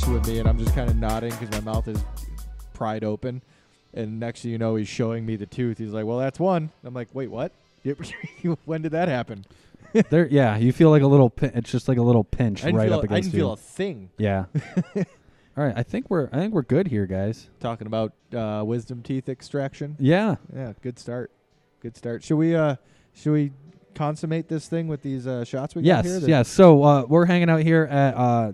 conversation with me, and I'm just kind of nodding because my mouth is pried open. And next thing you know, he's showing me the tooth. He's like, "Well, that's one." I'm like, "Wait, what? when did that happen?" there, yeah, you feel like a little. Pin- it's just like a little pinch I right feel, up I against didn't you. feel a thing. yeah. All right, I think we're. I think we're good here, guys. Talking about uh, wisdom teeth extraction. Yeah. Yeah, good start. Good start. Should we? uh Should we consummate this thing with these uh, shots we got Yes. here? that- Yes. So uh, we're hanging out here at uh,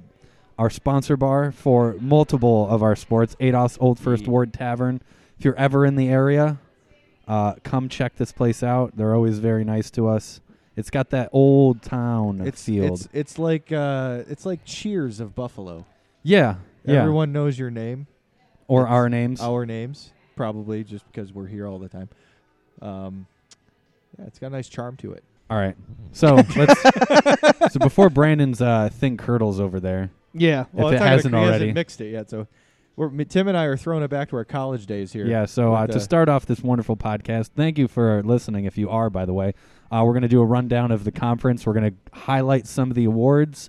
our sponsor bar for multiple of our sports. Adolf's Old First. Ward Tavern. If you're ever in the area, uh, come check this place out. They're always very nice to us. It's got that old town It's feel. it's it's like uh it's like Cheers of Buffalo. yeah. Yeah. Everyone knows your name. or it's our names. our names, probably just because we're here all the time. Um, yeah, it's got a nice charm to it. All right. So let's. so before Brandon's uh, thing curdles over there. Yeah. If it it's not gonna- hasn't already. mixed it yet. So, we're, Tim and I are throwing it back to our college days here. Yeah. So uh, to start off this wonderful podcast, thank you for listening. If you are, by the way, uh, we're going to do a rundown of the conference. We're going to highlight some of the awards,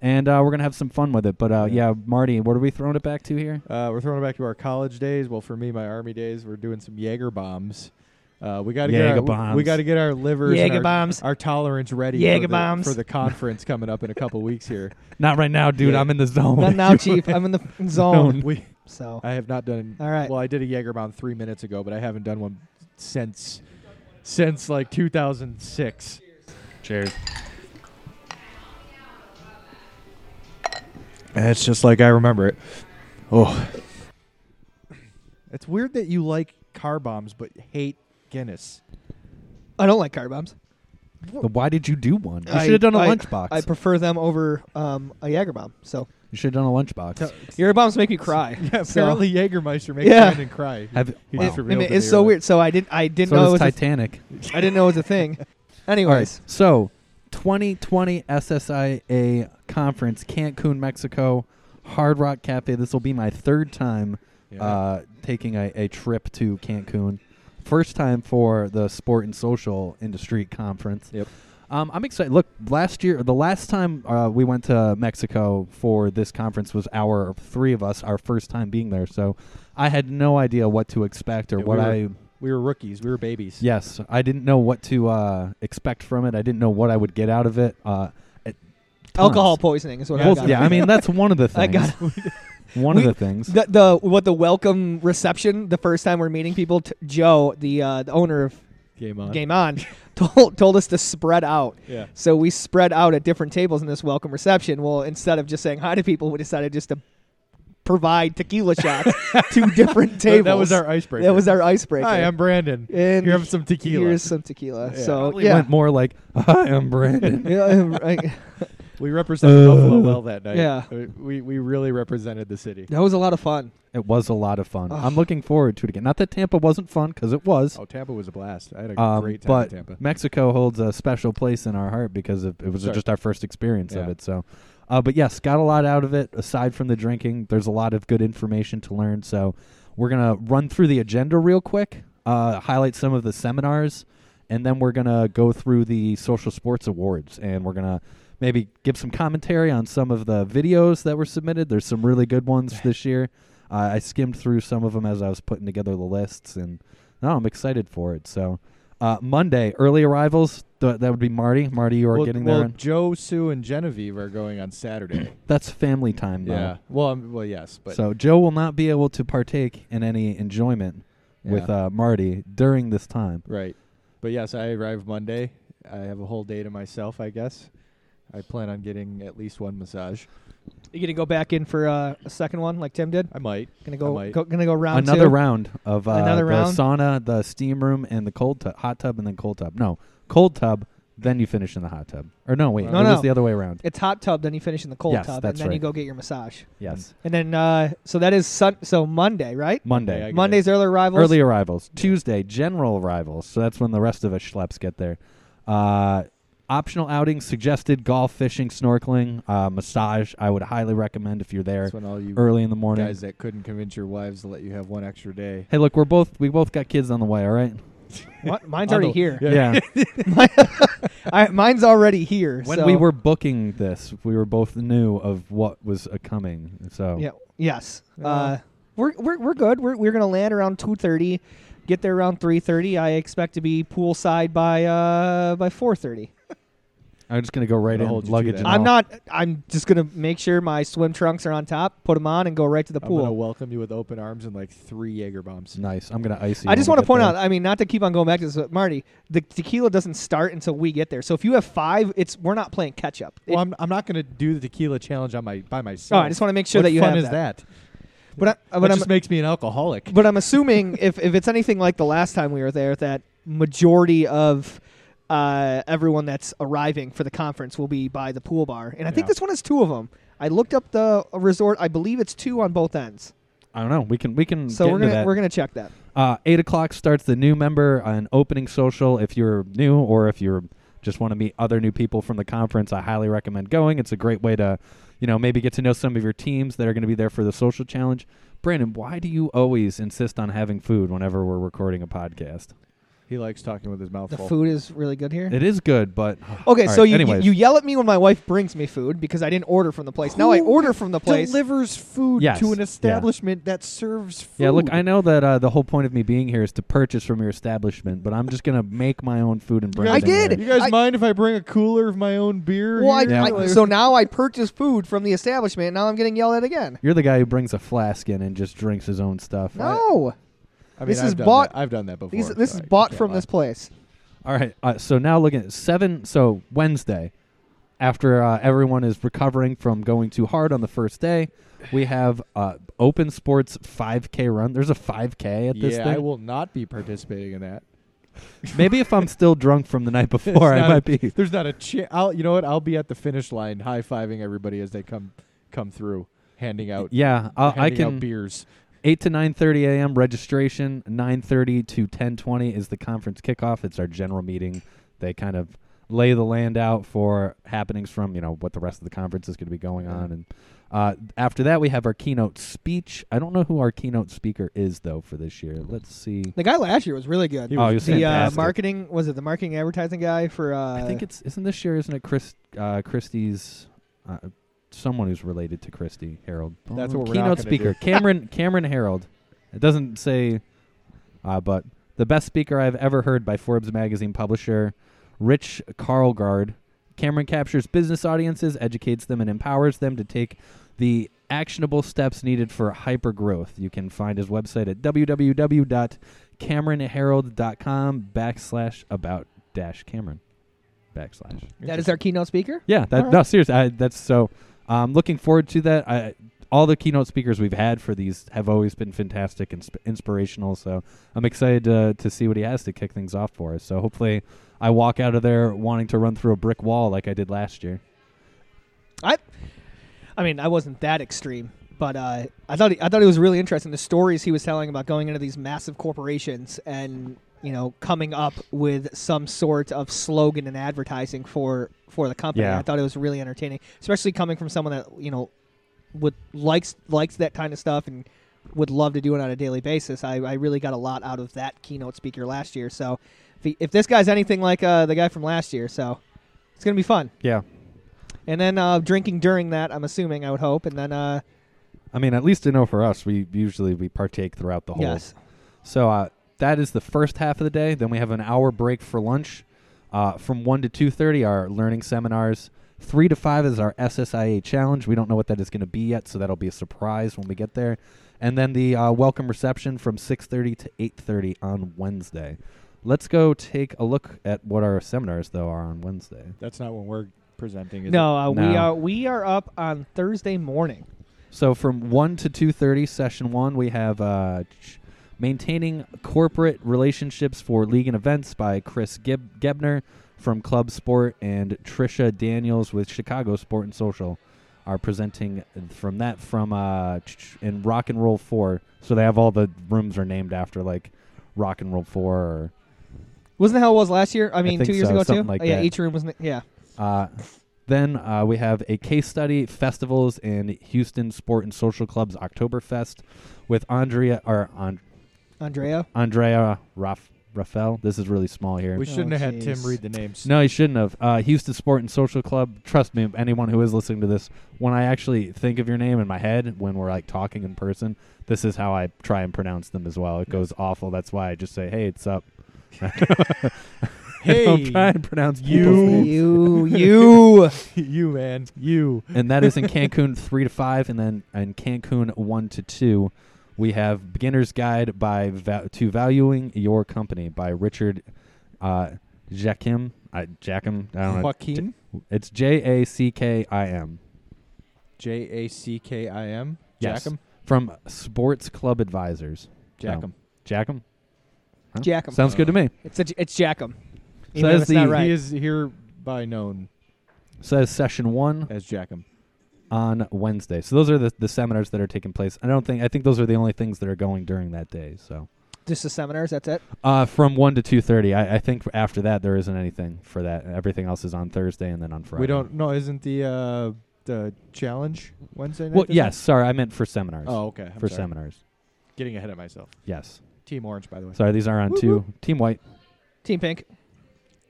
and uh, we're going to have some fun with it. But uh, Yeah. yeah, Marty, what are we throwing it back to here? Uh, we're throwing it back to our college days. Well, for me, my army days, we're doing some Jaeger bombs. Uh, we got to get our, we got to get our livers, and our, bombs. our tolerance ready Jaeger for, the, bombs. for the conference coming up in a couple weeks here. Not right now, dude. Yeah. I'm in the zone. Not now, Chief. I'm in the zone. We, So I have not done. All right. Well, I did a Jaeger bomb three minutes ago, but I haven't done one since since like 2006. Cheers. It's just like I remember it. Oh, it's weird that you like car bombs but hate Guinness. I don't like car bombs. But why did you do one? You I- should have done a I- lunchbox. I prefer them over um, a Jaeger bomb. So you should have done a lunchbox. Jaeger bombs make me cry. Yeah, So- apparently Jägermeister makes Yeah. Brandon cry. Have He wow. just I revealed mean, to it's so earlier. weird. So I didn't. I didn't so know it does was. A, Titanic. I didn't know it was a thing. All right. Anyways, So, 2020 SSIA conference, Cancun, Mexico, Hard Rock Cafe. This will be my third time Yeah. uh, taking a, a trip to Cancun. First time for the Sport and Social Industry Conference. Yep. Um, I'm excited. Look, last year, the last time uh, we went to Mexico for this conference was our three of us, our first time being there. So I had no idea what to expect or Yeah, what we were- I. we were rookies. We were babies. Yes, I didn't know what to uh, expect from it. I didn't know what I would get out of it. Uh, it alcohol poisoning is what I got. yeah, I mean that's one of the things. I got one We- of the things. the, the what the welcome reception the first time we're meeting people. T- Joe, the uh, the owner of Game on. Game On, told told us to spread out. Yeah. So we spread out at different tables in this welcome reception. Well, instead of just saying hi to people, we decided just to provide tequila shots to different tables. That was our icebreaker. That was our icebreaker. Hi, I'm Brandon. and Here have some tequila. Here's some tequila. Yeah. So yeah, went more like hi, I'm Brandon. yeah. We represented Uh, Buffalo well that night. yeah. Uh, We we really represented the city. that was a lot of fun. it was a lot of fun. Ugh. I'm looking forward to it again. Not that Tampa wasn't fun because it was. Oh, Tampa was a blast. I had a Um, great time but in Tampa. Mexico holds a special place in our heart because of, it was Sorry. just our first experience of it. So, uh, but yes, got a lot out of it. Aside from the drinking, there's a lot of good information to learn. So, we're gonna run through the agenda real quick, uh, highlight some of the seminars, and then we're gonna go through the social sports awards, and we're gonna maybe give some commentary on some of the videos that were submitted. There's some really good ones this year. Uh, I skimmed through some of them as I was putting together the lists, and no, I'm excited for it. So, uh, Monday, early arrivals. Th- that would be Marty. Marty, you are well, getting well, there. on- Joe, Sue, and Genevieve are going on Saturday. That's family time, though. yeah. Well, um, well, yes, but so Joe will not be able to partake in any enjoyment with uh, Marty during this time. right. But yes, I arrive Monday. I have a whole day to myself. I guess. I plan on getting at least one massage. You gonna go back in for uh, a second one like Tim did? I might. Gonna go, might. go gonna go round Another two? round of uh, Another the round? sauna, the steam room, and the cold tub, hot tub, and then cold tub. No, cold tub, then you finish in the hot tub. Or no, wait, No, it no. was the other way around. It's hot tub, then you finish in the cold Yes, tub, and that's then you right. go get your massage. Yes, And then uh, so that is sun- so Monday, right? Monday. I get Monday's early arrivals. Early arrivals. Tuesday, general arrivals. So that's when the rest of us schleps get there. Uh, optional outings suggested golf, fishing, snorkeling, uh, massage. I would highly recommend if you're there That's when all you early in the morning. guys that couldn't convince your wives to let you have one extra day. Hey, look, we're both we both got kids on the way. All right. What? Mine's already here. Yeah. Yeah. I, mine's already here. when so- we were booking this, we were both knew of what was uh, coming. So Yeah. Yes. Yeah. Uh, we're we're we're good. We're we're gonna land around two thirty, get there around three thirty. I expect to be poolside by uh by four thirty. I'm just gonna go right I'll in hold luggage. and I'm not. I'm just gonna make sure my swim trunks are on top, put them on, and go right to the pool. I'm gonna pool. welcome you with open arms and like three Jaeger bombs. nice. I'm gonna ice you. I just want to point get out. I mean, not to keep on going back to this, but Marty, the tequila doesn't start until we get there. So if you have five, it's we're not playing catch up. Well, I'm, I'm not gonna do the tequila challenge on my by myself. oh, I just want to make sure what that you fun have is that. that? But I, That but I'm, just makes me an alcoholic. But I'm assuming if, if it's anything like the last time we were there, that majority of uh, everyone that's arriving for the conference will be by the pool bar, and I think Yeah. this one has two of them. I looked up the resort. I believe it's two on both ends. I don't know. We can we can So get we're into gonna that. we're gonna check that. Uh, eight o'clock starts the new member an opening social. If you're new or if you're just want to meet other new people from the conference, I highly recommend going. It's a great way to, you know, maybe get to know some of your teams that are going to be there for the social challenge. Brandon, why do you always insist on having food whenever we're recording a podcast? He likes talking with his mouth The full. food is really good here. It is good, but Okay, All so right, you, you anyways. you yell at me when my wife brings me food because I didn't order from the place. now I Who order from the place. delivers food Yes, to an yeah. establishment that serves food. yeah, look, I know that uh, the whole point of me being here is to purchase from your establishment, but I'm just gonna make my own food and bring guys- it in I did. here. You guys I- mind if I bring a cooler of my own beer? well, I, here? Yeah. I- so now I purchase food from the establishment. And now I'm getting yelled at again. You're the guy who brings a flask in and just drinks his own stuff. No, I mean, this I've is done bought- That. I've done that before. these, this so is I bought from lie. this place. All right. Uh, so now looking at seven. So Wednesday, after uh, everyone is recovering from going too hard on the first day, we have uh, open sports 5K run. There's a 5K at this Yeah, thing. I will not be participating in that. Maybe if I'm still drunk from the night before, I not a- might be. There's not a chance. I'll. You know what? I'll be at the finish line, high fiving everybody as they come come through, handing out. Yeah, I'll, I handing out can. beers. Eight to nine thirty a.m. registration. Nine thirty to ten twenty is the conference kickoff. It's our general meeting. They kind of lay the land out for happenings from you know what the rest of the conference is going to be going Yeah. on, and uh, after that we have our keynote speech. I don't know who our keynote speaker is though for this year. Let's see. The guy last year was really good. He Oh, he was the uh, marketing was it the marketing advertising guy for? Uh, I think it's isn't this year? Isn't it Chris uh, Christie's? Someone who's related to Christie Harold. That's Oh, what we're not keynote gonna speaker do. Cameron Cameron Herold. It doesn't say, uh, but the best speaker I've ever heard by Forbes magazine publisher Rich Karlgaard. Cameron captures business audiences, educates them, and empowers them to take the actionable steps needed for hyper growth. You can find his website at www.cameronherold.com backslash about dash Cameron backslash. that is our keynote speaker. Yeah, that All no seriously. I, that's so. I'm looking forward to that. I, all the keynote speakers we've had for these have always been fantastic and sp- inspirational. So I'm excited to to see what he has to kick things off for us. So hopefully, I walk out of there wanting to run through a brick wall like I did last year. I I mean, I wasn't that extreme, but uh, I thought he, I thought it was really interesting the stories he was telling about going into these massive corporations and you know coming up with some sort of slogan and advertising for for the company. Yeah. I thought it was really entertaining, especially coming from someone that you know would likes likes that kind of stuff and would love to do it on a daily basis. I, I really got a lot out of that keynote speaker last year. So if, he, if this guy's anything like uh, the guy from last year, so it's gonna be fun. Yeah, And then uh, drinking during that, I'm assuming, I would hope. And then, uh, I mean, at least to know for us, we usually we partake throughout the whole. yes. So uh, that is the first half of the day. Then we have an hour break for lunch. Uh, from one to two thirty, our learning seminars. Three to five is our SSIA challenge. We don't know what that is going to be yet, so that'll be a surprise when we get there. And then the uh, welcome reception from six thirty to eight thirty on Wednesday. Let's go take a look at what our seminars though are on Wednesday. That's not when we're presenting. Is No, uh, we are we are up on Thursday morning. So from one to two thirty, session one, we have uh, ch- maintaining corporate relationships for league and events by Chris Geb- Gebner. from Club Sport and Trisha Daniels with Chicago Sport and Social are presenting from that from uh in Rock and Roll 4. So they have all the rooms are named after like Rock and Roll 4 or Wasn't that how it was last year? I mean, think two years so, ago too. like Oh, yeah, that. each room was. n- Yeah. Uh, then uh, we have a case study festivals and Houston Sport and Social Club's Oktoberfest with Andrea or and, Andrea. Andrea Raff, Rafael. This is really small here. We shouldn't Oh, have had Tim jeez. read the names. no, he shouldn't have. Uh, Houston Sport and Social Club. Trust me, anyone who is listening to this, when I actually think of your name in my head when we're like talking in person, this is how I try and pronounce them as well. It goes awful. That's why I just say, "Hey, it's up." I don't Hey, try and pronounce you- names. You. You. you man, you. and that is in Cancun three to five, and then in Cancun one to two, we have Beginner's Guide by Va- to Valuing Your Company by Richard uh, Jackim. Uh, Jackim. I don't know. Joaquin, It's J A C K I M J A C K I M. Yes. From Sports Club Advisors. Jackum. Jackim. Huh? Jackum. Sounds good to me. It's a, it's. So if not the- right. He is hereby known Says session one as Jackum. On Wednesday. So those are the, the seminars that are taking place. I don't think I think those are the only things that are going during that day. So. Just the seminars. That's it. Uh, from one to two thirty. I, I think after that there isn't anything for that. Everything else is on Thursday and then on Friday. We don't. No, isn't the uh, the challenge Wednesday night? Well, this yes. Sorry, I meant for seminars. Oh, okay. I'm for sorry. seminars. Getting ahead of myself. Yes. Team Orange, by the way. Sorry, these are on Whoop, two. Team White. Team Pink.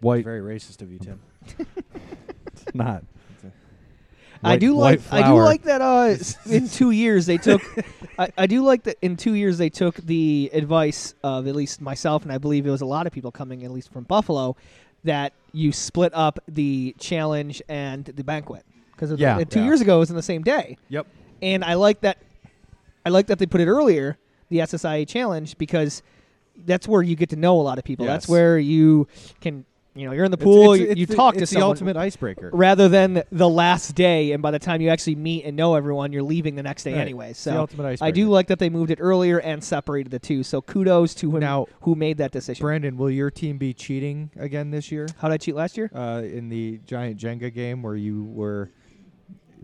White. Very racist of you, Tim. It's not. I do like white I do like that uh in 2 years they took I, I do like that in 2 years they took the advice of at least myself and I believe it was a lot of people coming at least from Buffalo that you split up the challenge and the banquet because Yeah. 2 Yeah. years ago it was in the same day Yep. and I like that I like that they put it earlier the SSIA challenge because that's where you get to know a lot of people that's where you can you know you're in the pool It's- you, it's you the- talk to it's the someone ultimate icebreaker. rather than the last day and by the time you actually meet and know everyone you're leaving the next day Right. anyway It's the so ultimate icebreaker. i do like that they moved it earlier and separated the two so kudos to who, Now- who made that decision Brandon, will your team be cheating again this year? how did i cheat last year Uh, in the giant Jenga game where you were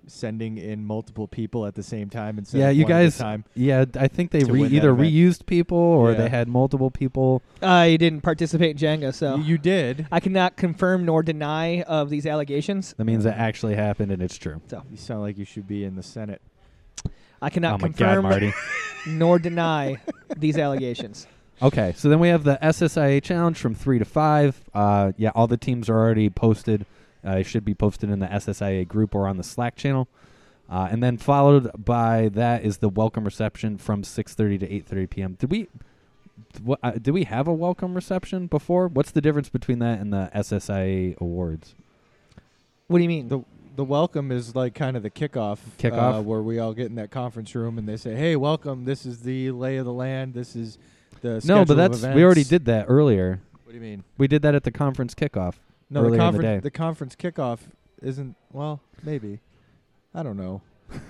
sending in multiple people at the same time instead Yeah, of you one at a guys- time. Yeah, I think they To re- win that either event. reused people or Yeah. they had multiple people. i didn't participate in jenga so You, you did. i cannot confirm nor deny of these allegations That means that actually happened and it's true. So you sound like you should be in the Senate. i cannot oh my god, confirm Marty. nor deny these allegations Okay, so then we have the SSIA challenge from three to five. Uh, yeah, all the teams are already posted. Uh, it should be posted in the SSIA group or on the Slack channel. Uh, and then followed by that is the welcome reception from 6:30 to 8:30 p.m. Did we? What, uh, did we have a welcome reception before? What's the difference between that and the SSIA awards? what do you mean The the welcome is like kind of the kickoff. Kickoff? uh, where we all get in that conference room and they say, "Hey, welcome. This is the lay of the land. This is the No, but that's we already did that earlier. What do you mean? We did that at the conference kickoff. No, earlier in the the conference kickoff isn't. Well, maybe. I don't know.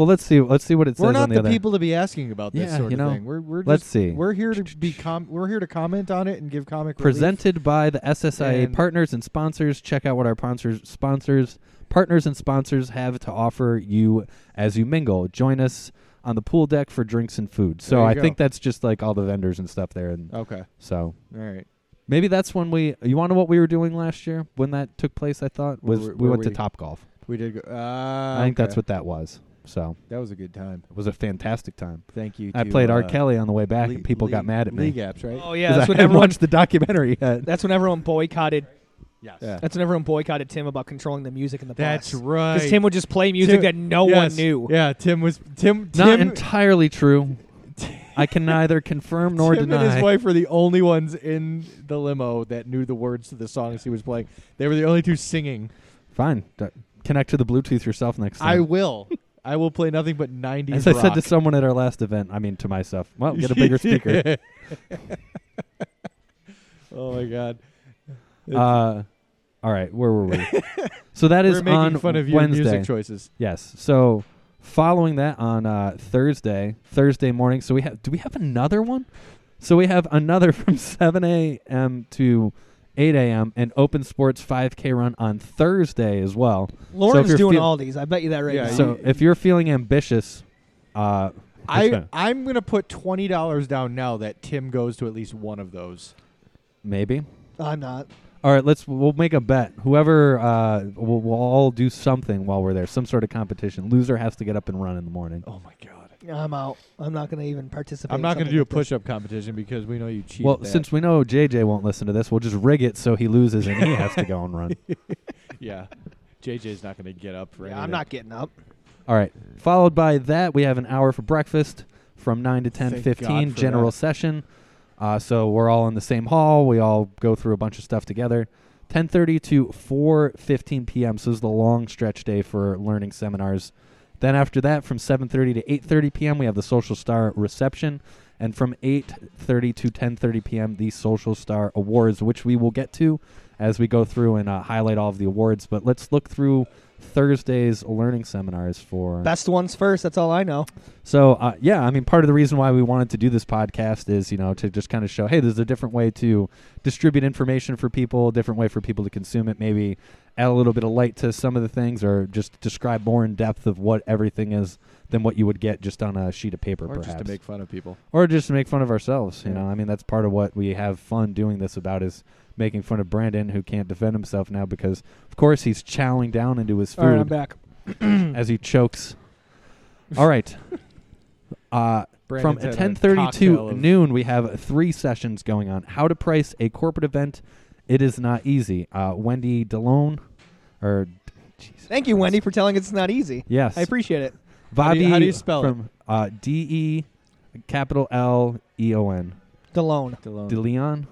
Well, let's see. Let's see what it says We're not the, the, people to be asking about this Yeah, sort you of know, thing. We're we're let's just, see. We're here to be com- we're here to comment on it and give comic relief. presented by the SSIA And- partners and sponsors. Check out what our sponsors, sponsors, partners, and sponsors have to offer you as you mingle. Join us on the pool deck for drinks and food. So I go. think that's just like all the vendors and stuff there. And Okay. so All right. Maybe that's when we. You want to know what we were doing last year when that took place? I thought Where was we went were to you? Top Golf. We did. Go, uh, I think that's what that was. So that was a good time. it was a fantastic time. Thank you. I to, played R. uh, Kelly on the way back, Lee- and people got mad at Lee me. Gaps, right? oh yeah, that's I when hadn't everyone watched the documentary yet. that's when everyone boycotted Yes. Yeah. that's when everyone boycotted tim about controlling the music in the That's bus right. because tim would just play music Tim- that no Yes. one knew Yeah, Tim was Tim. Not Tim, entirely true. I can neither confirm nor Tim deny. and his wife were the only ones in the limo that knew the words to the songs he was playing. They were the only two singing. Fine. D- connect to the Bluetooth yourself next time. I will. I will play nothing but 90s As I said to someone at our last event, I mean to myself, well, get a bigger speaker. oh my god. uh, all right, where were we? so that is We're making on fun of your Wednesday. music choices. Yes. So following that on uh, Thursday, Thursday morning. So we have. Do we have another one? So we have another from 7 a.m. to 8 a.m., and Open Sports 5K run on Thursday as well. Lauren's you're doing feel- all these. I bet you that right Yeah, now. you- So if you're feeling ambitious, uh, I gonna- I'm gonna put twenty dollars down now that Tim goes to at least one of those. maybe. I'm not. All right, let's. We'll make a bet. Whoever, uh, we'll, we'll all do something while we're there. Some sort of competition. Loser has to get up and run in the morning. Oh my god! I'm out. I'm not going to even participate. I'm not gonna do a like this. push-up competition because we know you cheat. well, at that. since we know JJ won't listen to this, we'll just rig it so he loses and he has to go and run. yeah, JJ's not gonna get up for Yeah, anything. I'm not getting up. All right. Followed by that, we have an hour for breakfast from 9 to 10, Thank 15, general that. session. Uh, so we're all in the same hall. We all go through a bunch of stuff together. 10:30 to 4:15 p.m. So this is the long stretch day for learning seminars. Then after that, from 7:30 to 8:30 p.m., we have the Social Star reception, and from 8:30 to 10:30 p.m., the Social Star Awards, which we will get to as we go through and uh, highlight all of the awards. But let's look through Thursday's learning seminars for. Best ones first. That's all I know. So uh, yeah, I mean, part of the reason why we wanted to do this podcast is you know to just kind of show, hey, there's a different way to distribute information for people, a different way for people to consume it. Maybe add a little bit of light to some of the things, or just describe more in depth of what everything is than what you would get just on a sheet of paper, or perhaps, just to make fun of people. or just to make fun of ourselves. You Yeah. know, I mean, that's part of what we have fun doing this about is making fun of Brandon, who can't defend himself now because, of course, he's chowing down into his food All right, I'm back. as he chokes. All right. Uh, from Brandon's had a 10:30 cocktail to of- noon, we have three sessions going on. How to price a corporate event? It is not easy. Uh, Wendy Delone, or jeez, Thank you, Wendy, for telling us it's not easy. yes, I appreciate it. How do you- how do you spell it? from uh, D E capital L E O N DeLone. DeLone. De Leon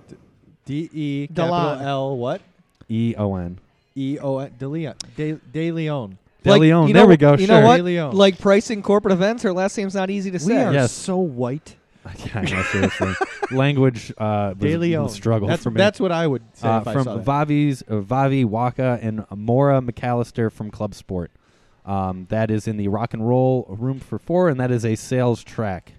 D E capital L what? E O N E O N De Leon. De, De Leon. De Like, Leon. you There know- we go. You sure. know what? De Leon. Like pricing corporate events, her last name's not easy to we say. are Yes. so white. yeah, no, seriously. Language uh, was, De was a struggle That's for me. that's what I would say uh, if I from saw that. Vavi's uh, Vavi Waka and Mora McAllister from Club Sport. Um, that is in the rock and roll room for four, and that is a sales track.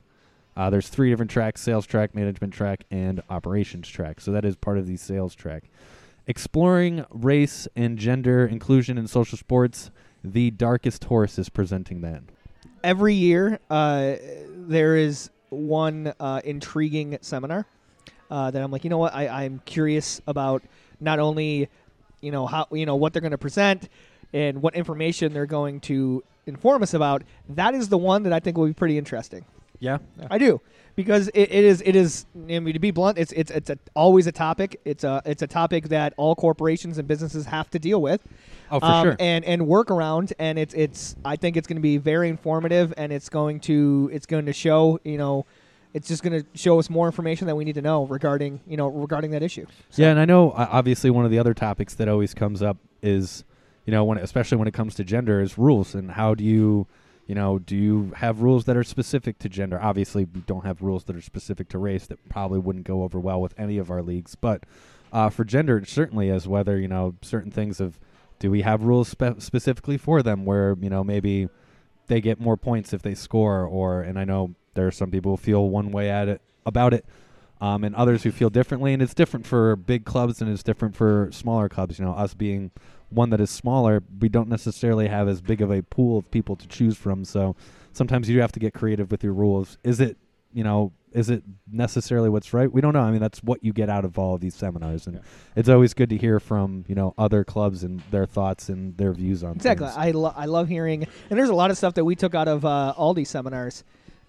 Uh, there's three different tracks: sales track, management track, and operations track. So that is part of the sales track. Exploring race and gender inclusion in social sports. The Darkest Horse is presenting that. Every year, uh, there is one uh, intriguing seminar uh, that I'm like, you know what? I, I'm curious about not only, you know, how you know what they're going to present and what information they're going to inform us about. That is the one that I think will be pretty interesting. Yeah. I do because it, it is it is. I mean, to be blunt, it's it's it's a, always a topic. It's a it's a topic that all corporations and businesses have to deal with. Oh, for um, sure. and and work around and it's it's I think it's going to be very informative and it's going to it's going to show you know it's just going to show us more information that we need to know regarding you know regarding that issue. So- Yeah, and I know uh, obviously one of the other topics that always comes up is, you know, when especially when it comes to gender is rules and how do you, you know, do you have rules that are specific to gender? Obviously, we don't have rules that are specific to race that probably wouldn't go over well with any of our leagues, but uh, for gender, it certainly is whether you know certain things of do we have rules spe- specifically for them where you know maybe they get more points if they score or and I know there are some people who feel one way at it about it um, and others who feel differently and it's different for big clubs and it's different for smaller clubs you know us being one that is smaller we don't necessarily have as big of a pool of people to choose from so sometimes you do have to get creative with your rules is it you know is it necessarily what's right we don't know i mean that's what you get out of all of these seminars and Yeah. it's always good to hear from you know other clubs and their thoughts and their views on Exactly. things. I, lo- I love hearing, and there's a lot of stuff that we took out of uh, Aldi seminars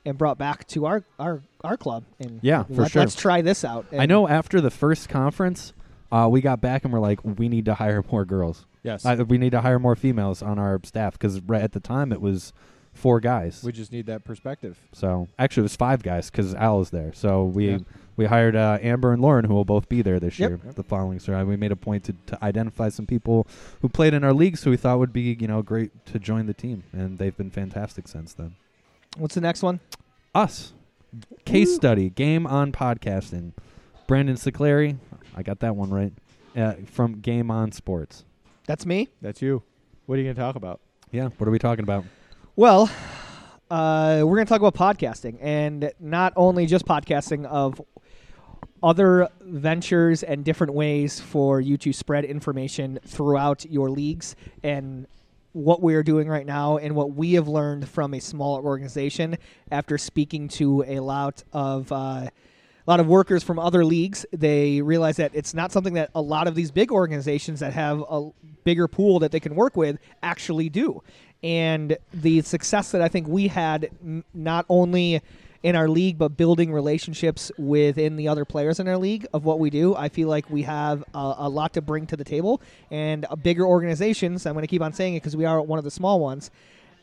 and brought back to our our, our club. And Yeah, for let, sure. Let's try this out. I know after the first conference, uh, we got back and we're like, we need to hire more girls. Yes. Uh, we need to hire more females on our staff because right at the time it was four guys. we just need that perspective. so actually, it was five guys because Al is there. So we Yeah. we hired uh, Amber and Lauren, who will both be there this Yep. year. Yep. The following so we made a point to, to identify some people who played in our leagues who we thought would be you know great to join the team, and they've been fantastic since then. what's the next one? Us. Case Woo. study, game on podcasting. Brandon Sicleri, I got that one right. Uh, from Game On Sports. That's me. That's you. What are you going to talk about? Yeah, what are we talking about? Well, uh, we're going to talk about podcasting, and not only just podcasting of other ventures and different ways for you to spread information throughout your leagues and what we're doing right now and what we have learned from a smaller organization after speaking to a lot of uh, lot of workers from other leagues they realize that it's not something that a lot of these big organizations that have a bigger pool that they can work with actually do and the success that i think we had not only in our league, but building relationships within the other players in our league of what we do. I feel like we have a, a lot to bring to the table, and uh, bigger organizations. I'm going to keep on saying it because we are one of the small ones.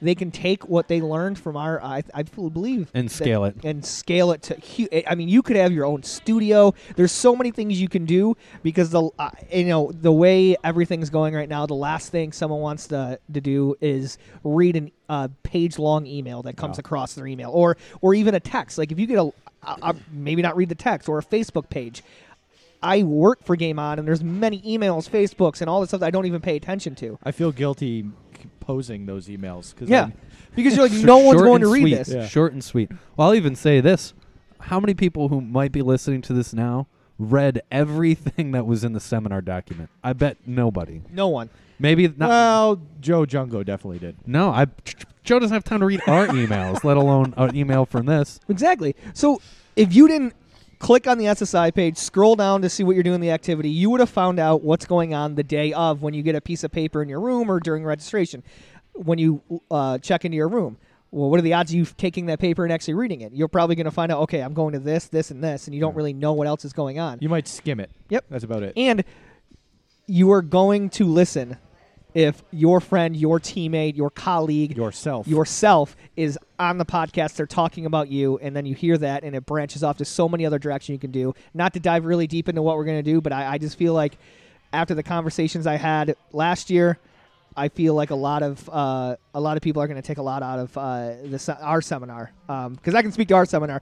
They can take what they learned from our, I, I believe, And that- scale it. and scale it to. hu- I mean, you could have your own studio. There's so many things you can do because the, uh, you know, the way everything's going right now, the last thing someone wants to to do is read an uh, page long email that comes Yeah. across their email, or or even a text. Like if you get a, uh, maybe not read the text or a Facebook page. I work for Game On, and there's many emails, Facebooks, and all this stuff that I don't even pay attention to. I feel guilty c- posing those emails because Yeah, because you're like, no one's going to read sweet. this. Yeah. Short and sweet. Well, I'll even say this: How many people who might be listening to this now read everything that was in the seminar document? I bet nobody. No one. Maybe not. well, Joe Jungo definitely did. no, I. Joe doesn't have time to read our emails, let alone an email from this. Exactly. So if you didn't click on the SSI page, scroll down to see what you're doing the activity, you would have found out what's going on the day of when you get a piece of paper in your room or during registration. When you uh, check into your room, well, what are the odds of you taking that paper and actually reading it? You're probably going to find out, okay, I'm going to this, this, and this, and you don't really know what else is going on. You might skim it. Yep. That's about it. And you are going to listen if your friend, your teammate, your colleague, Yourself. yourself is on the podcast. They're talking about you, and then you hear that, and it branches off to so many other directions you can do. Not to dive really deep into what we're going to do, but I, I just feel like after the conversations I had last year, I feel like a lot of uh, a lot of people are going to take a lot out of uh, this our seminar because I can speak to our seminar.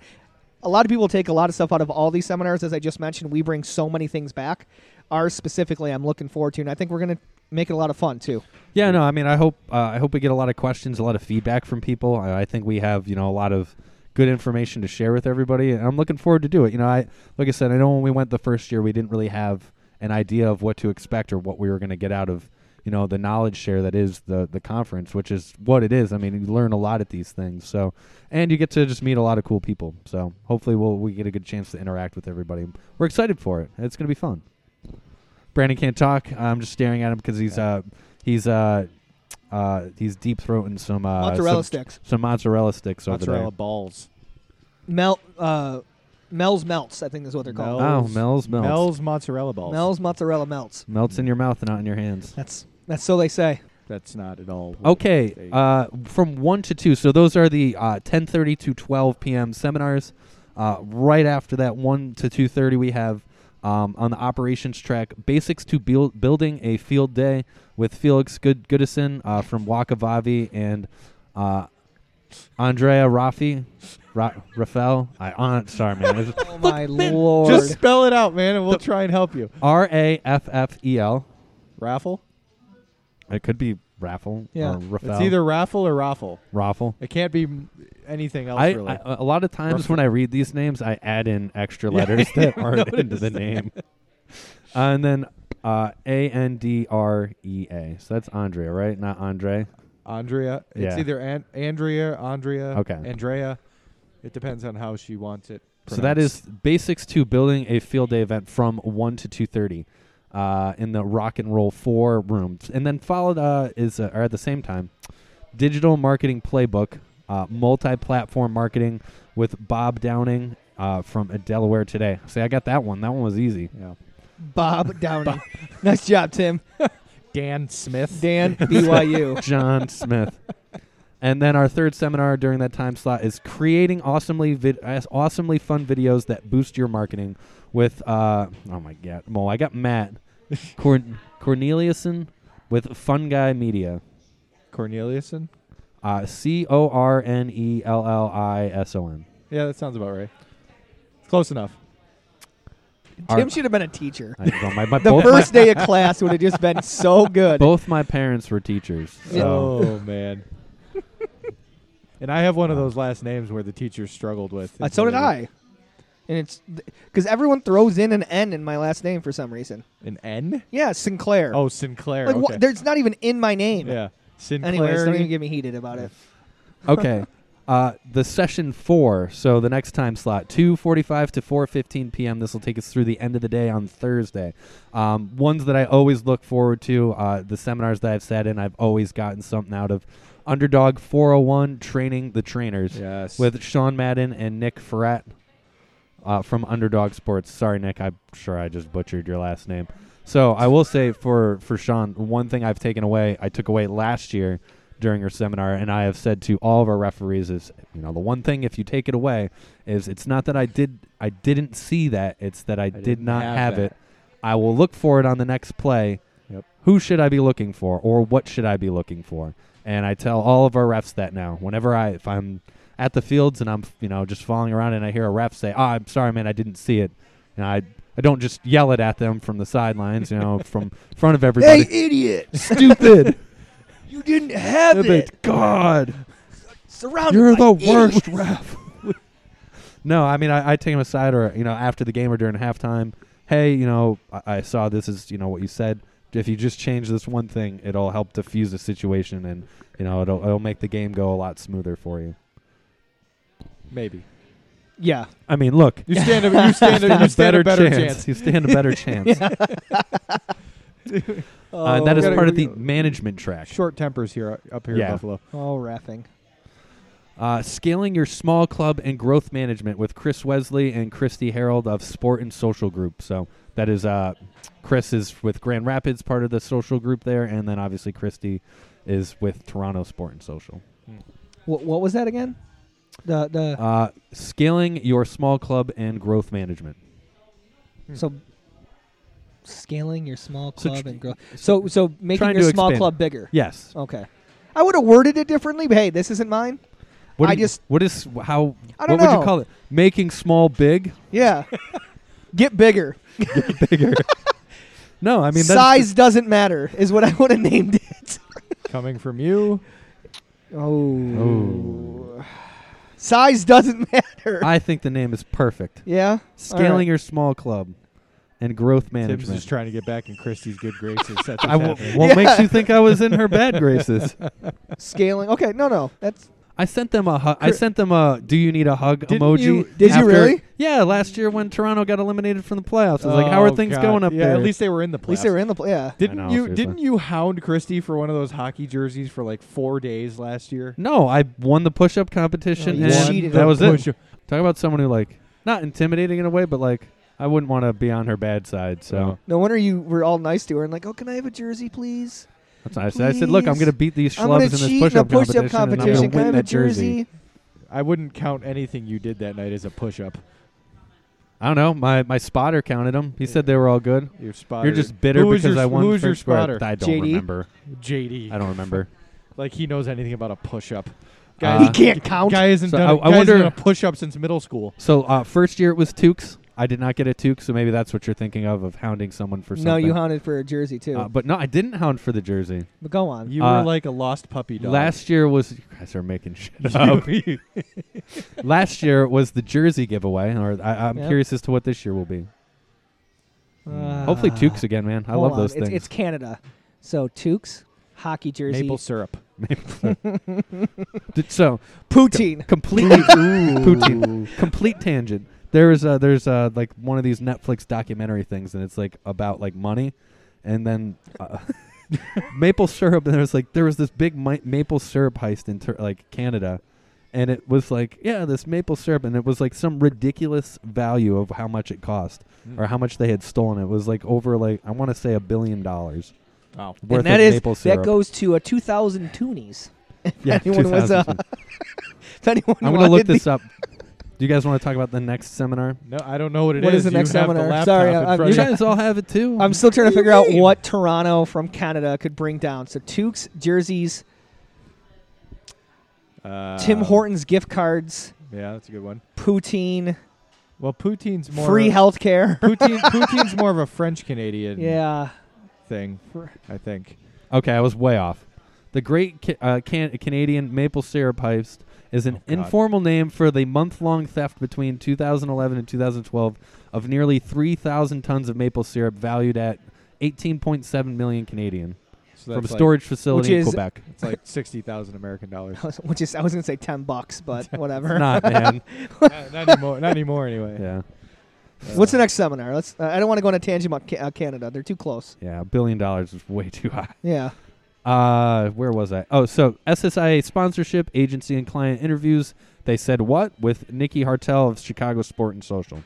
A lot of people take a lot of stuff out of all these seminars, as I just mentioned. We bring so many things back. Ours specifically, I'm looking forward to, and I think we're going to make it a lot of fun too. Yeah, no, I mean, I hope uh, I hope we get a lot of questions, a lot of feedback from people. I, I think we have, you know, a lot of good information to share with everybody, and I'm looking forward to do it. You know, I like I said, I know when we went the first year, we didn't really have an idea of what to expect or what we were going to get out of, you know, the knowledge share that is the the conference, which is what it is. I mean, you learn a lot at these things, so and you get to just meet a lot of cool people. So hopefully, we'll we get a good chance to interact with everybody. We're excited for it. It's going to be fun. Brandon can't talk. I'm just staring at him because he's uh he's uh uh he's deep throating some uh Mozzarella some, sticks. some mozzarella sticks Mozzarella over balls. Mel, uh, Mel's melts. I think is what they're called. there. Oh, Mel's melts. Mel's mozzarella balls. Mel's mozzarella melts. melts in your mouth and not in your hands. That's that's so they say. That's not at all. Okay, uh, from one to two. So those are the uh, 10:30 to 12 p.m. seminars. Uh, right after that, one to 2:30, we have um, on the operations track basics to build building a field day with Felix Good Goodison uh, from Wakavavi and uh, Andrea Raffi. Ra- Rafael, I on sorry man, Oh my lord! Just spell it out, man, and we'll try and help you. R A F F E L. Raffle. It could be raffle Yeah. or Rafael. It's either raffle or raffle. raffle. It can't be anything else I, really. I a lot of times when I read these names, I add in extra Yeah, letters that I aren't into the that. name. Uh, and then uh, A N D R E A. So that's Andrea, right? Not Andre. Andrea. It's Yeah. either An- Andrea, Andrea, Okay. Andrea. It depends on how she wants it. So that is basics to building a field day event from one to two thirty. Uh, in the rock and roll four rooms, and then followed uh, is uh, or at the same time, digital marketing playbook, uh, multi-platform marketing with Bob Downing uh, from Delaware today. See, I got that one. That one was easy. yeah. Bob Downey. nice job, Tim. Dan Smith. Dan BYU. John Smith. And then our third seminar during that time slot is creating awesomely vid- uh, awesomely fun videos that boost your marketing with uh oh my god. Well, I got Matt Cor- Corneliuson with Fungi Media. Corneliuson. Uh C O R N E L L I S O N. Yeah, that sounds about right. Close enough. Our- Tim should have been a teacher. I don't know, my, my, The both, first day of class would have just been so good. both my parents were teachers. So Oh man. and I have one of those last names where the teachers struggled with. Uh, so did I. and it's because everyone throws in an N in my last name for some reason. An N? Yeah, Sinclair. Oh, Sinclair. like okay. what? There's not even in my name. yeah. Sinclair. Anyways, don't even get me heated about it. okay. Uh, the session four. So the next time slot, two forty-five to four fifteen p.m. This will take us through the end of the day on Thursday. Um, ones that I always look forward to. Uh, the seminars that I've sat in, I've always gotten something out of. Underdog 401 training the trainers yes. with Sean Madden and Nick Ferret uh, from Underdog Sports. Sorry, Nick. I'm sure I just butchered your last name. So I will say for for Sean, one thing I've taken away, I took away last year during our seminar, and I have said to all of our referees is, you know, the one thing if you take it away is it's not that I did I didn't see that, it's that I, did didn't have have, it. I will look for it on the next play. Yep. Who should I be looking for, or what should I be looking for? And I tell all of our refs that now. Whenever I, if I'm at the fields and I'm, you know, just following around and I hear a ref say, "Oh, I'm sorry, man, I didn't see it," and I, I don't just yell it at them from the sidelines, you know, from front of everybody. Hey, idiot! stupid! You didn't have it. God, Surrounded you're the worst idiots. ref. no, I mean, I, I take him aside, or you know, after the game or during halftime. Hey, you know, I, I saw this is you know what you said. If you just change this one thing, it'll help diffuse the situation, and you know, it'll it'll make the game go a lot smoother for you. Maybe. Yeah. I mean, look, You stand a, you stand a, you stand a better chance. You stand a better chance. Uh, and that is Oh, gotta- part of the management track. Short tempers here up here Yeah. in Buffalo. Oh, refing. Uh, scaling your small club and growth management with Chris Wesley and Christy Harold of Sport and Social Group. So that is uh, Chris is with Grand Rapids, part of the social group there, and then obviously Christy is with Toronto Sport and Social. What, what was that again? The the Uh, scaling your small club and growth management. so scaling your small So club tr- and growth. So so making trying your to small expand. club bigger. Yes. Okay. I would have worded it differently, but hey, this isn't mine. What do I you- just- what is how I don't what would know. you call it? Making small big Yeah. Get bigger. bigger. no, I mean that's Size doesn't matter is what I would have named it. Coming from you. Oh. Size doesn't matter. I think the name is perfect. yeah. Scaling right. your small club and growth Tim's management. just trying to get back in Christie's good graces. That's what's I w- happening. what Yeah. makes you think I was in her bad graces? Scaling. Okay. No, no. That's I sent them a hu- I sent them a do you need a hug Didn't emoji. you- Did you after- really? Yeah, last year when Toronto got eliminated from the playoffs. I was like, how are Oh, things God. going up yeah, there? At least they were in the playoffs. at least they were in the play. Yeah. Didn't know, you seriously. didn't you hound Christie for one of those hockey jerseys for like four days last year? no, I won the push-up competition, Oh, you and cheated that on was the it. push-up. Talk about someone who like not intimidating in a way, but like I wouldn't want to be on her bad side. So. No wonder you were all nice to her and like, oh, can I have a jersey, please? That's what I said. I said, look, I'm going to beat these I'm gonna schlubs in this cheat in a push-up push-up competition, and I'm competition. going to Can I win have a that jersey. jersey? I wouldn't count anything you did that night as a push-up. I don't know. My my spotter counted them. He said they were all good. Your spotter. You're just bitter Who was because your, I won. Who was your first square. spotter? I don't JD? remember. JD. I don't remember. Like he knows anything about a push-up. Uh, He can't count. Guy hasn't So done. I- a- I guy hasn't wonder- done a push-up since middle school. So uh, first year it was toques. I did not get a toques, so maybe that's what you're thinking of of hounding someone for something. No, you hounded for a jersey too. Uh, but no, I didn't hound for the jersey. but go on. You Uh, were like a lost puppy dog. Last year was you guys are making shit up. Last year was the jersey giveaway, or I, I'm Yep. curious as to what this year will be. Uh, Hopefully toques again, man. I hold love on. those it's, things. It's Canada, so toques, hockey jersey, maple syrup. Did- so poutine. completely poutine. complete tangent. There's uh there's uh like one of these Netflix documentary things, and it's like about like money, and then uh, maple syrup. And there's like there was this big mi- maple syrup heist in ter- like Canada, and it was like yeah this maple syrup, and it was like some ridiculous value of how much it cost Mm. or how much they had stolen. It was like over like I want to say a billion dollars Wow. worth and that of is maple syrup. that goes to a 2000 toonies. yeah, anyone was, uh, If anyone I'm gonna look wanted the- this up. Do you guys want to talk about the next seminar? No, I don't know what it is. What is the You next have the seminar? laptop Sorry, in I'm- front You of Yeah. guys all have it too. I'm still trying to What do figure you out what Toronto from Canada could bring down. So toques jerseys, Uh, Tim Hortons gift cards, Yeah, that's a good one. poutine, Well, poutine's more free healthcare. Poutine, poutine's more of a French Canadian yeah. thing, Fr- I think. Okay, I was way off. The great ca- uh, can- Canadian maple syrup heist is an Oh, informal name for the month-long theft between 2011 and 2012 of nearly 3,000 tons of maple syrup valued at 18.7 million Canadian So from a that's like- storage facility in is- Quebec. It's like sixty thousand American dollars. Which is I was gonna say ten bucks, but whatever. Not man. not, not anymore. Not anymore. Anyway. yeah, What's the next seminar? Let's. Uh, I don't want to go on a tangent about ca- uh, Canada. They're too close. yeah. A billion dollars is way too high. Yeah. Uh, where was I? Oh, so SSIA sponsorship, agency, and client interviews. They said what with Nikki Hartel of Chicago Sport and Social,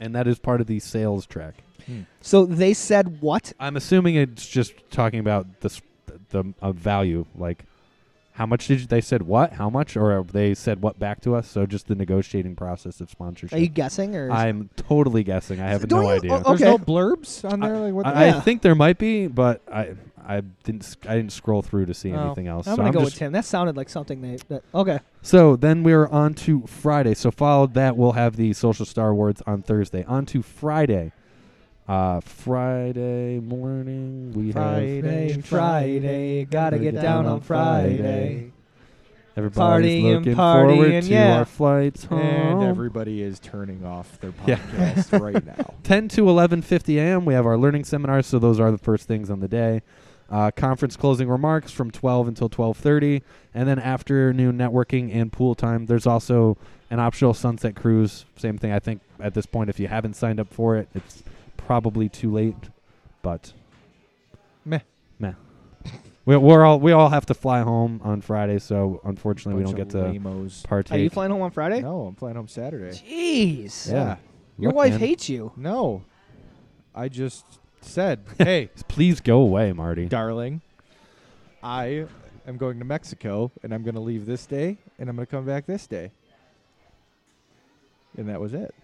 and that is part of the sales track. Hmm. So they said what? I'm assuming it's just talking about the s- the uh, value, like how much did you, they said what, how much, or they said what back to us. So just the negotiating process of sponsorship. Are you guessing or? I'm totally guessing. I have Don't no you- idea. oh, There's Okay. no blurbs on there. Like what? the- I, I Yeah. think there might be, but I I didn't s- I didn't scroll through to see Oh. anything else. I'm so gonna I'm go just, with Tim. That sounded like something they. That, okay. So then we are on to Friday. So followed that, we'll have the Social Star Awards on Thursday. On to Friday. Uh, Friday morning, we have Friday, Friday, gotta get down on Friday. everybody's Partying, looking forward partying, to yeah. our flights home. and everybody is turning off their Yeah. podcast right now. 10 to 11:50 a.m. We have our learning seminars, so those are the first things on the day. Uh, conference closing remarks from 12 until 12:30, and then afternoon networking and pool time. There's also an optional sunset cruise. Same thing. I think at this point, if you haven't signed up for it, it's probably too late. But Meh. meh. we, we're all we all have to fly home on Friday, so unfortunately we don't get of to lamos. partake. Are you flying home on Friday? No, I'm flying home Saturday. Jeez. Yeah. Your Look, wife man. hates you. No, I just said, hey, Please go away, Marty. darling, I am going to Mexico, and I'm going to leave this day, and I'm going to come back this day. And that was it.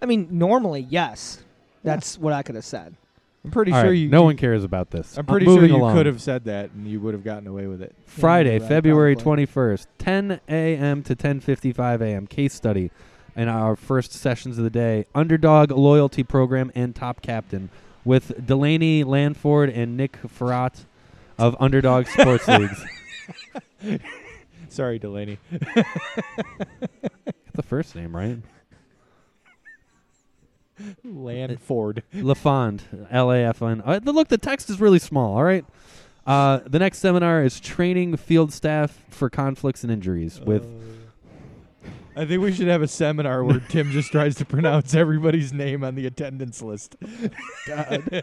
I mean, normally, yes. That's what I could have said. I'm pretty All sure right, you. no one cares about this. I'm pretty sure moving you along. could have said that, and you would have gotten away with it. Friday, right, February probably. 21st, 10 a.m. to 10:55 a.m. Case study in our first sessions of the day. Underdog loyalty program and top captain with Delaney Lanford and Nick Farrat of Underdog Sports Leagues. Sorry, Delaney. Get the first name right. Lanford. Lafond, L-A-F-N. Uh, look, the text is really small. All right. Uh, the next seminar is training field staff for conflicts and injuries with Uh, I think we should have a seminar where Tim just tries to pronounce everybody's name on the attendance list. God.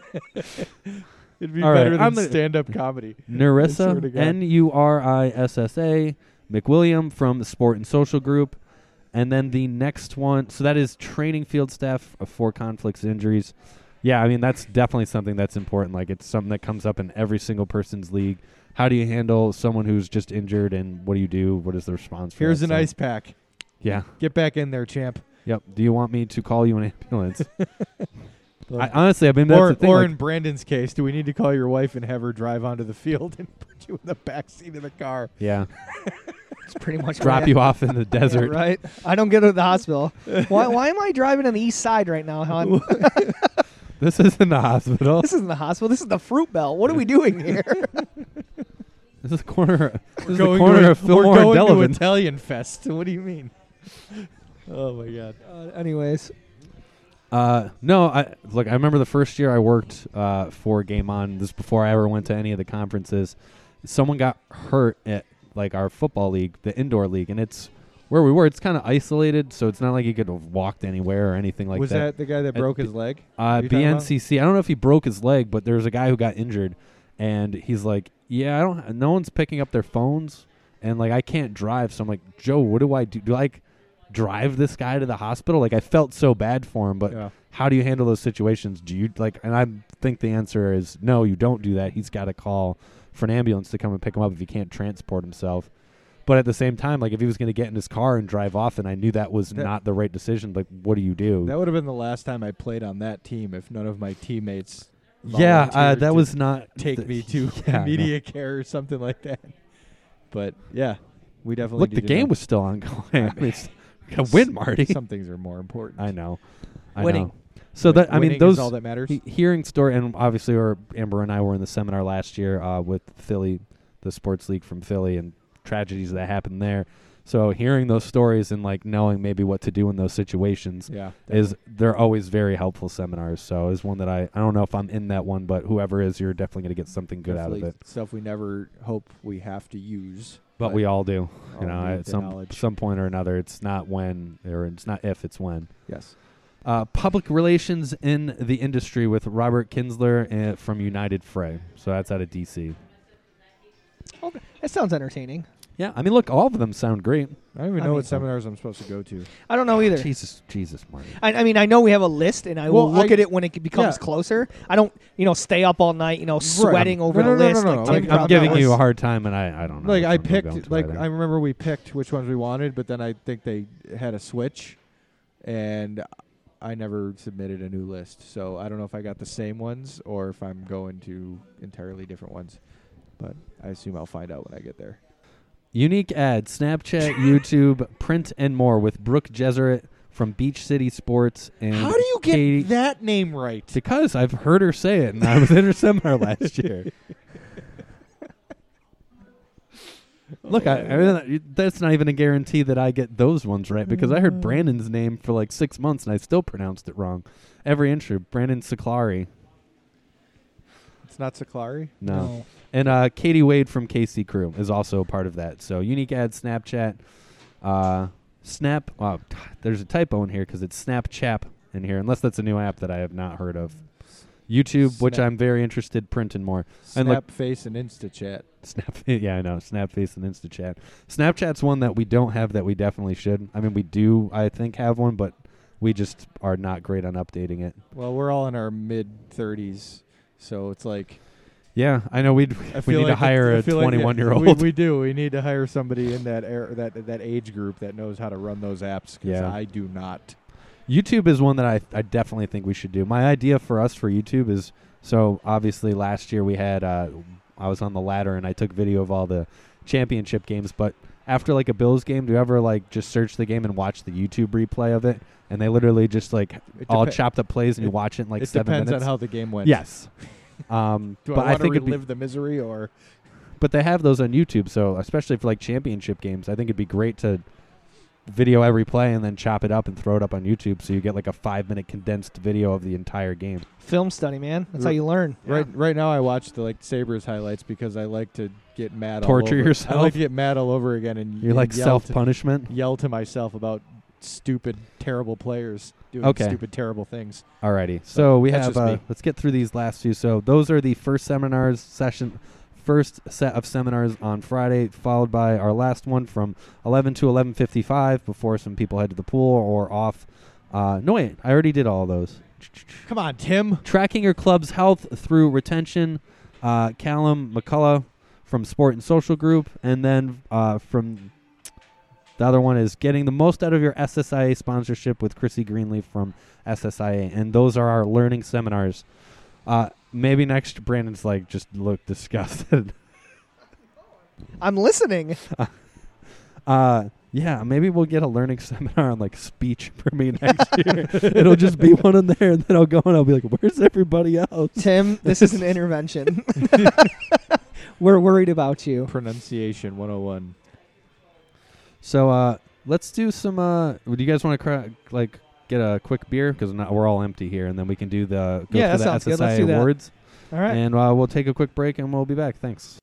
It'd be All right, better I'm than stand-up comedy. I swear to Narissa, N U R I S S A, McWilliam from the Sport and Social Group. And then the next one, so that is training field staff uh, for conflicts injuries. Yeah, I mean, that's definitely something that's important. Like, it's something that comes up in every single person's league. How do you handle someone who's just injured, and what do you do? What is the response for Here's an So- ice pack. Yeah. Get back in there, champ. Yep. Do you want me to call you an ambulance? I, honestly, I mean, that's or the thing. or like- in Brandon's case, do we need to call your wife and have her drive onto the field and put you in the back seat of the car? yeah. It's pretty much Drop you off in the Yeah, desert. right? I don't get to the hospital. why, why am I driving on the east side right now, hon? This isn't the hospital. this isn't the hospital. This is the fruit belt. What are we doing here? This is corner. This is the corner to, of Fillmore we're and to Delavan. Italian Fest. What do you mean? Oh my God. uh, anyways, Uh, no, I look. I remember the first year I worked uh, for Game On. This is before I ever went to any of the conferences. Someone got hurt at like our football league, the indoor league, and it's where we were. It's kind of isolated, so it's not like he could have walked anywhere or anything like was that. Was that. the guy that broke B- his leg? Uh, you talking about? BNCC. I don't know if he broke his leg, but there was a guy who got injured, and he's like, "Yeah, I don't. No one's picking up their phones, and like I can't drive." So I'm like, "Joe, what do I do? Do I like drive this guy to the hospital?" Like I felt so bad for him, but yeah. how do you handle those situations? Do you like? And I think the answer is no. You don't do that. He's got to call for an ambulance to come and pick him up if he can't transport himself. But at the same time, like if he was going to get in his car and drive off, and I knew that was That- not the right decision, like what do you do? That would have been the last time I played on that team if none of my teammates. yeah, uh, that was not take me to Yeah, no. immediate care or something like that. But yeah, we definitely Look, the game know. was still ongoing. I mean, it's- a win, Marty. Some things are more important. I know. I Winning. know. So that I mean, Winning is those all that matters. he- hearing story, and obviously, or Amber and I were in the seminar last year uh, with Philly, the sports league from Philly, and tragedies that happened there. So hearing those stories and like knowing maybe what to do in those situations Yeah. is they're always very helpful seminars. So is one that I I don't know if I'm in that one, but whoever is, you're definitely going to get something good out of it. Stuff we never hope we have to use. But we all do, all you know, at some knowledge. some point or another. It's not when or it's not if, it's when. Yes. Uh, public relations in the industry with Robert Kinsler uh, from United Fray. So that's out of DC. Okay, that sounds entertaining. Yeah, I mean, look, all of them sound great. I don't even I know mean- what seminars I'm supposed to go to. I don't know either. Jesus, Jesus, Marty. I, I mean, I know we have a list, and I will look I- at it when it becomes yeah. closer. I don't, you know, stay up all night, you know, sweating over No, the no, no, list. no, like Tim like, I'm, Brown giving does. you a hard time, and I, I don't know. Like which I one we'll go picked, into like either. I remember we picked which ones we wanted, but then I think they had a switch, and I never submitted a new list. So I don't know if I got the same ones or if I'm going to entirely different ones. But I assume I'll find out when I get there. Unique ad, Snapchat, YouTube, print, and more with Brooke Jesuit from Beach City Sports. And How do you get Katie- that name right? Because I've heard her say it, and I was in her seminar last year. Look, I, I mean, that's not even a guarantee that I get those ones right because I heard mm-hmm. Brandon's name for like six months and I still pronounced it wrong. Every intro, Brandon Siklari. Not Saklari. No. And uh, Katie Wade from KC Crew is also a part of that. So unique ad, Snapchat, uh, Snap. Oh, there's a typo in here because it's Snapchat in here, unless that's a new app that I have not heard of. YouTube, which I'm very interested, printing more. And look- Snapface and InstaChat. Snap, yeah, I know. Snapface and InstaChat. Snapchat's one that we don't have that we definitely should. I mean, we do, I think, have one, but we just are not great on updating it. Well, we're all in our mid 30s, so it's like Yeah, I know. We'd I we need to hire a a feel like, yeah, 21 year We, old. we do. We need to hire somebody in that air, that that age group that knows how to run those apps. Yeah. I do not. YouTube is one that I I definitely think we should do. My idea for us for YouTube is so obviously last year we had uh, I was on the ladder and I took video of all the championship games, but after like a Bills game, do you ever like just search the game and watch the YouTube replay of it? And they literally just like It all depe- chopped up plays and you watch it in like it seven depends minutes. on how the game went. yes. Um, Do but I I, want to think it'd be, the misery or but they have those on YouTube, so especially for like championship games, I think it'd be great to video every play and then chop it up and throw it up on YouTube, so you get like a five minute condensed video of the entire game. Film study, man. That's how you learn. right right now I watch the like Sabres highlights because I like to get mad. Torture all over. I like to get mad all over again and You're and like self-punishment. yell to myself about stupid, terrible players doing Okay. stupid, terrible things. Alrighty. So we have uh, let's get through these last few. So those are the first seminars session first set of seminars on Friday, followed by our last one from eleven to eleven fifty five before some people head to the pool or off. Uh, no wait, I already did all those. Come on, Tim. Tracking your club's health through retention. Uh, Callum McCullough from Sport and Social Group, and then uh, from the other one is getting the most out of your SSIA sponsorship with Chrissy Greenleaf from SSIA, and those are our learning seminars. Uh, maybe next Brandon's like just look disgusted. I'm listening. uh, yeah, maybe we'll get a learning seminar on like speech for me next year. It'll just be one in there, and then I'll go and I'll be like, "Where's everybody else?" Tim, this is an intervention. We're worried about you. Pronunciation 101. So uh, let's do some. Uh, do you guys want to cra- like get a quick beer because we're all empty here, and then we can do the go Yeah, for that the sounds good. Let's SSI do that. awards, All right. and uh, we'll take a quick break and we'll be back. Thanks.